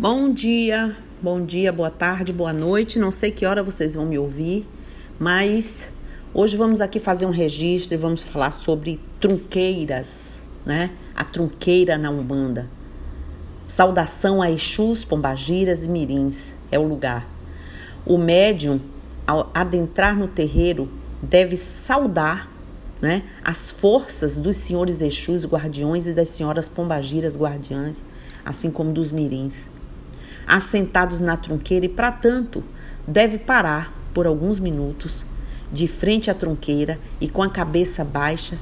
Bom dia, bom dia, boa tarde, boa noite. Não sei que hora vocês vão me ouvir, mas hoje vamos aqui fazer um registro e vamos falar sobre trunqueiras, né? A trunqueira na Umbanda. Saudação a Exus, Pombagiras e Mirins é o lugar. O médium, ao adentrar no terreiro, deve saudar né, as forças dos senhores Exus, guardiões, e das senhoras Pombagiras, guardiãs, assim como dos Mirins assentados na trunqueira e, para tanto, deve parar por alguns minutos de frente à trunqueira e com a cabeça baixa,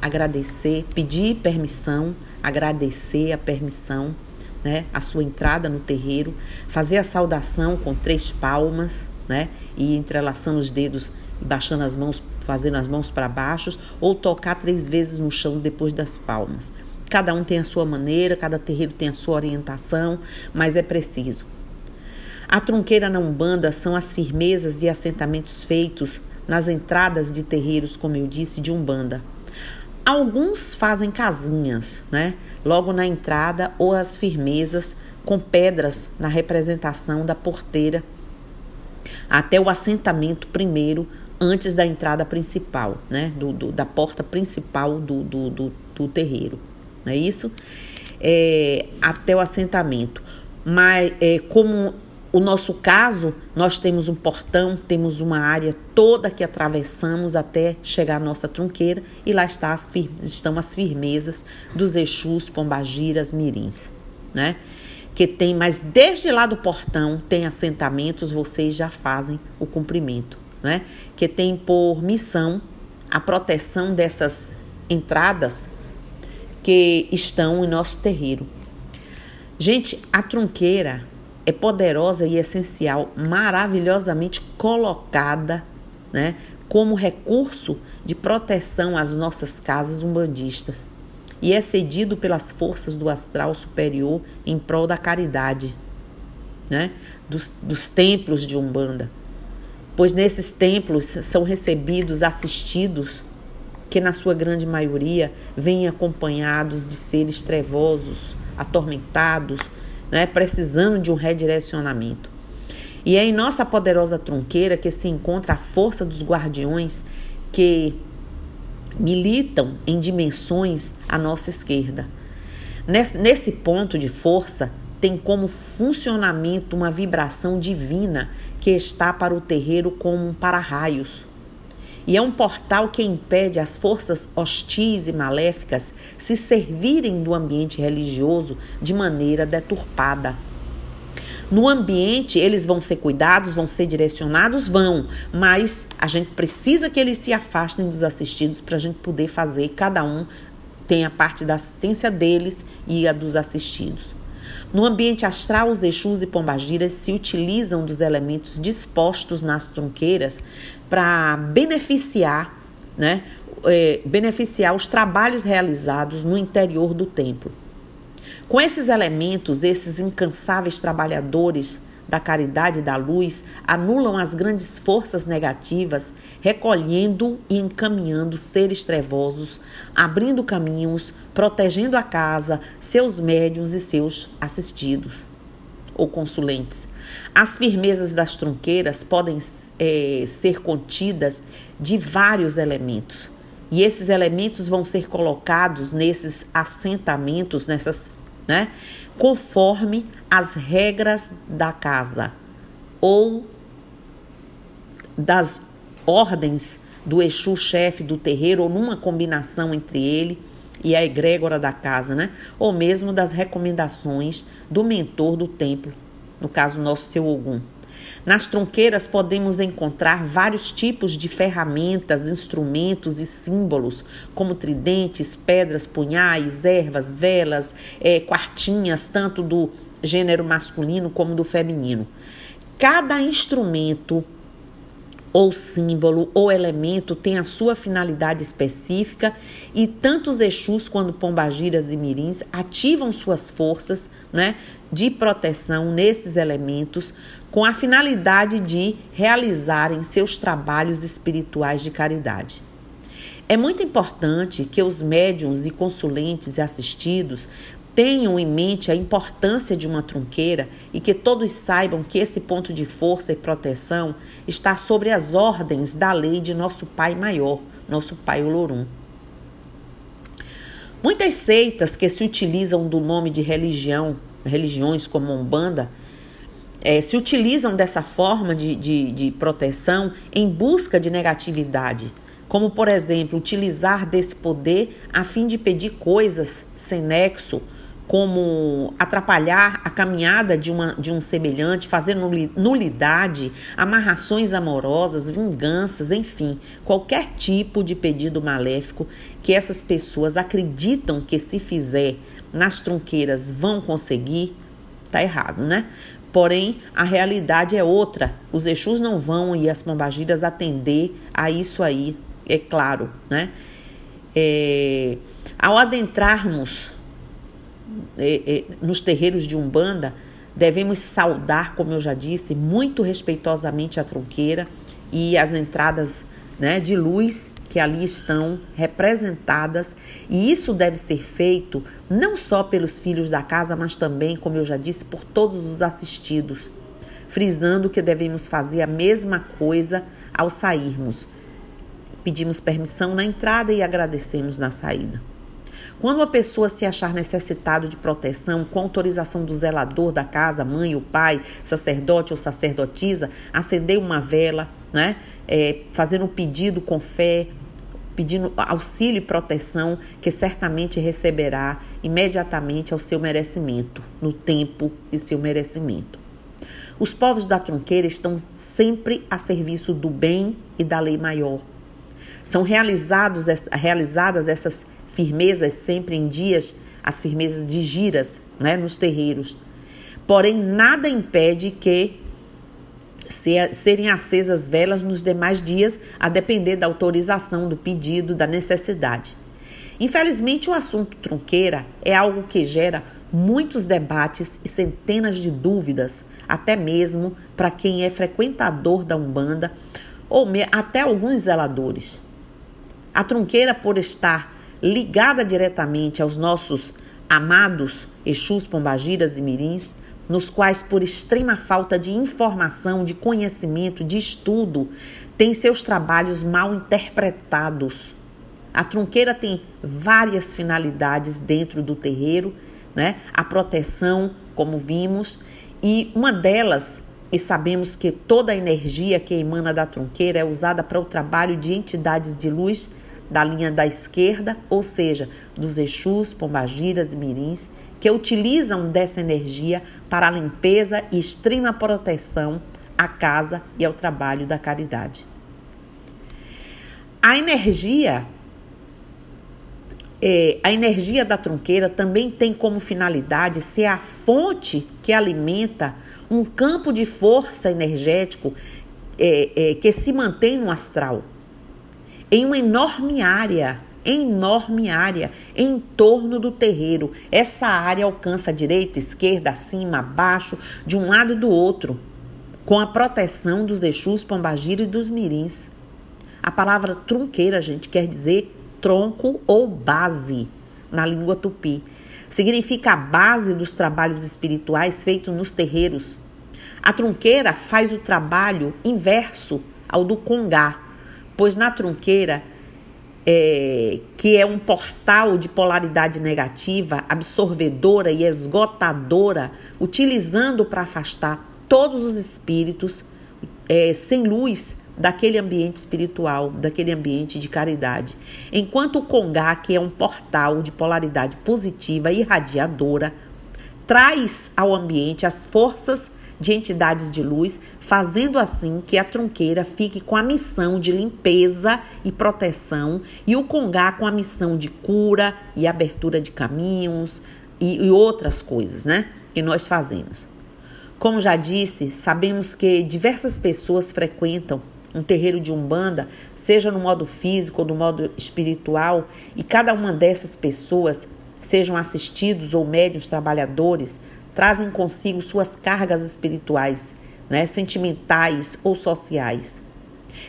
agradecer, pedir permissão, agradecer a permissão, né, a sua entrada no terreiro, fazer a saudação com três palmas, né, e entrelaçando os dedos e baixando as mãos, fazendo as mãos para baixo, ou tocar três vezes no chão depois das palmas. Cada um tem a sua maneira, cada terreiro tem a sua orientação, mas é preciso. A trunqueira na Umbanda são as firmezas e assentamentos feitos nas entradas de terreiros, como eu disse, de Umbanda. Alguns fazem casinhas, né? Logo na entrada ou as firmezas com pedras na representação da porteira até o assentamento primeiro antes da entrada principal, né? Do, do da porta principal do, do, do, do terreiro não é isso? É, até o assentamento. Mas, é, como o nosso caso, nós temos um portão, temos uma área toda que atravessamos até chegar à nossa trunqueira e lá está as estão as firmezas dos Exus, Pombagiras, Mirins, né? Que tem, mas desde lá do portão tem assentamentos, vocês já fazem o cumprimento, né? Que tem por missão a proteção dessas entradas que estão em nosso terreiro. Gente, a trunqueira é poderosa e essencial, maravilhosamente colocada, né, como recurso de proteção às nossas casas umbandistas e é cedido pelas forças do astral superior em prol da caridade, né, dos, dos templos de Umbanda. Pois nesses templos são recebidos, assistidos que na sua grande maioria vêm acompanhados de seres trevosos, atormentados, né, precisando de um redirecionamento. E é em nossa poderosa tronqueira que se encontra a força dos guardiões que militam em dimensões à nossa esquerda. Nesse, nesse ponto de força, tem como funcionamento uma vibração divina que está para o terreiro como um para-raios e é um portal que impede as forças hostis e maléficas se servirem do ambiente religioso de maneira deturpada. No ambiente, eles vão ser cuidados, vão ser direcionados, vão, mas a gente precisa que eles se afastem dos assistidos para a gente poder fazer, cada um tem a parte da assistência deles e a dos assistidos. No ambiente astral, os Exus e Pombagiras se utilizam dos elementos dispostos nas tronqueiras para beneficiar, né, é, beneficiar os trabalhos realizados no interior do templo. Com esses elementos, esses incansáveis trabalhadores da caridade e da luz anulam as grandes forças negativas, recolhendo e encaminhando seres trevosos, abrindo caminhos, protegendo a casa, seus médiuns e seus assistidos ou consulentes. As firmezas das tronqueiras podem é, ser contidas de vários elementos. E esses elementos vão ser colocados nesses assentamentos, nessas, né, conforme as regras da casa ou das ordens do Exu chefe do terreiro ou numa combinação entre ele e a egrégora da casa, né? Ou mesmo das recomendações do mentor do templo, no caso nosso seu Ogum. Nas tronqueiras podemos encontrar vários tipos de ferramentas, instrumentos e símbolos, como tridentes, pedras, punhais, ervas, velas, é, quartinhas, tanto do gênero masculino como do feminino. Cada instrumento ou símbolo ou elemento tem a sua finalidade específica e tanto os Exus quanto Pombagiras e Mirins ativam suas forças né, de proteção nesses elementos com a finalidade de realizarem seus trabalhos espirituais de caridade. É muito importante que os médiums e consulentes e assistidos Tenham em mente a importância de uma trunqueira e que todos saibam que esse ponto de força e proteção está sobre as ordens da lei de nosso Pai Maior, nosso Pai Olorum. Muitas seitas que se utilizam do nome de religião, religiões como Umbanda, é, se utilizam dessa forma de, de, de proteção em busca de negatividade, como, por exemplo, utilizar desse poder a fim de pedir coisas sem nexo como atrapalhar a caminhada de, uma, de um semelhante, fazer nulidade, amarrações amorosas, vinganças, enfim, qualquer tipo de pedido maléfico que essas pessoas acreditam que se fizer nas tronqueiras vão conseguir, tá errado, né? Porém, a realidade é outra. Os Exus não vão e as pombagiras atender a isso aí, é claro, né? É, ao adentrarmos é, é, nos terreiros de Umbanda, devemos saudar, como eu já disse, muito respeitosamente a tronqueira e as entradas né, de luz que ali estão representadas, e isso deve ser feito não só pelos filhos da casa, mas também, como eu já disse, por todos os assistidos, frisando que devemos fazer a mesma coisa ao sairmos. Pedimos permissão na entrada e agradecemos na saída. Quando uma pessoa se achar necessitado de proteção, com autorização do zelador da casa, mãe ou pai, sacerdote ou sacerdotisa, acender uma vela, né? É, fazendo um pedido com fé, pedindo auxílio e proteção, que certamente receberá imediatamente ao seu merecimento, no tempo de seu merecimento. Os povos da trunqueira estão sempre a serviço do bem e da lei maior. São realizados, realizadas essas firmezas sempre em dias, as firmezas de giras, né, nos terreiros. Porém, nada impede que serem acesas velas nos demais dias, a depender da autorização, do pedido, da necessidade. Infelizmente, o assunto trunqueira é algo que gera muitos debates e centenas de dúvidas, até mesmo para quem é frequentador da Umbanda ou até alguns zeladores. A trunqueira, por estar ligada diretamente aos nossos amados Exus, Pombagiras e Mirins, nos quais, por extrema falta de informação, de conhecimento, de estudo, têm seus trabalhos mal interpretados. A trunqueira tem várias finalidades dentro do terreiro, né? A proteção, como vimos, e uma delas, e sabemos que toda a energia que emana da trunqueira é usada para o trabalho de entidades de luz da linha da esquerda, ou seja, dos Exus, Pombagiras e Mirins, que utilizam dessa energia para a limpeza e extrema proteção à casa e ao trabalho da caridade. A energia é, a energia da trunqueira também tem como finalidade ser a fonte que alimenta um campo de força energético é, é, que se mantém no astral em uma enorme área, enorme área em torno do terreiro. Essa área alcança a direita, esquerda, acima, abaixo, de um lado e do outro, com a proteção dos Exus, Pombagira e dos Mirins. A palavra trunqueira, gente, quer dizer tronco ou base na língua tupi. Significa a base dos trabalhos espirituais feitos nos terreiros. A trunqueira faz o trabalho inverso ao do congá, pois na trunqueira, é, que é um portal de polaridade negativa, absorvedora e esgotadora, utilizando para afastar todos os espíritos é, sem luz daquele ambiente espiritual, daquele ambiente de caridade. Enquanto o Congá, que é um portal de polaridade positiva e irradiadora, traz ao ambiente as forças de entidades de luz, fazendo assim que a trunqueira fique com a missão de limpeza e proteção e o congá com a missão de cura e abertura de caminhos e, e outras coisas, né? Que nós fazemos. Como já disse, sabemos que diversas pessoas frequentam um terreiro de umbanda, seja no modo físico ou no modo espiritual, e cada uma dessas pessoas, sejam assistidos ou médios trabalhadores, trazem consigo suas cargas espirituais, né, sentimentais ou sociais.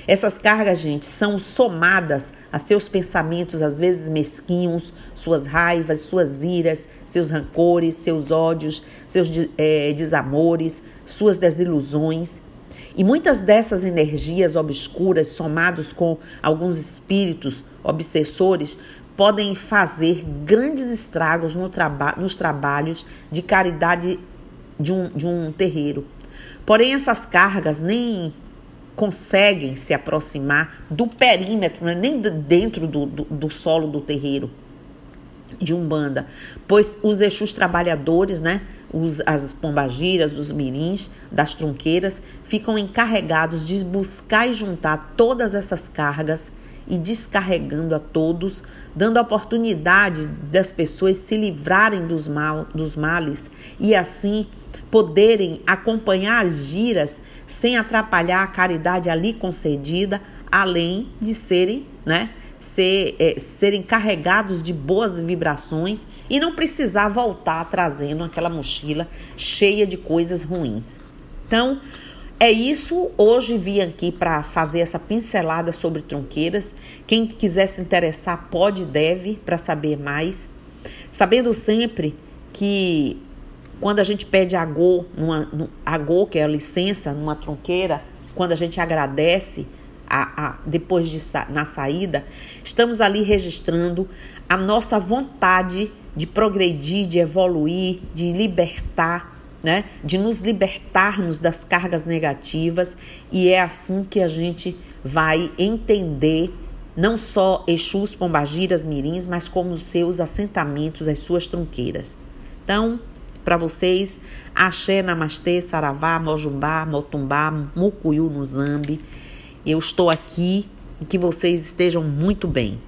Essas cargas, gente, são somadas a seus pensamentos, às vezes mesquinhos, suas raivas, suas iras, seus rancores, seus ódios, seus é, desamores, suas desilusões. E muitas dessas energias obscuras, somados com alguns espíritos obsessores, podem fazer grandes estragos no traba nos trabalhos de caridade de um, de um terreiro. Porém, essas cargas nem conseguem se aproximar do perímetro, né? nem dentro do, do, do solo do terreiro de Umbanda, pois os Exus trabalhadores, né, os, as pombagiras, os mirins, das tronqueiras, ficam encarregados de buscar e juntar todas essas cargas e descarregando a todos, dando a oportunidade das pessoas se livrarem dos, mal, dos males e assim poderem acompanhar as giras sem atrapalhar a caridade ali concedida, além de serem, né, ser, é, serem carregados de boas vibrações e não precisar voltar trazendo aquela mochila cheia de coisas ruins. Então, é isso. Hoje vim aqui para fazer essa pincelada sobre tronqueiras. Quem quiser se interessar, pode e deve para saber mais. Sabendo sempre que quando a gente pede agô, numa, agô, que é a licença numa tronqueira, quando a gente agradece a, a, depois de na saída, estamos ali registrando a nossa vontade de progredir, de evoluir, de libertar né? De nos libertarmos das cargas negativas e é assim que a gente vai entender não só Exus, Pombagiras, Mirins, mas como os seus assentamentos, as suas tronqueiras. Então, para vocês, Axé, Namastê, Saravá, Mojumbá, Motumbá, Mucuyu, Nuzambi. Eu estou aqui e que vocês estejam muito bem.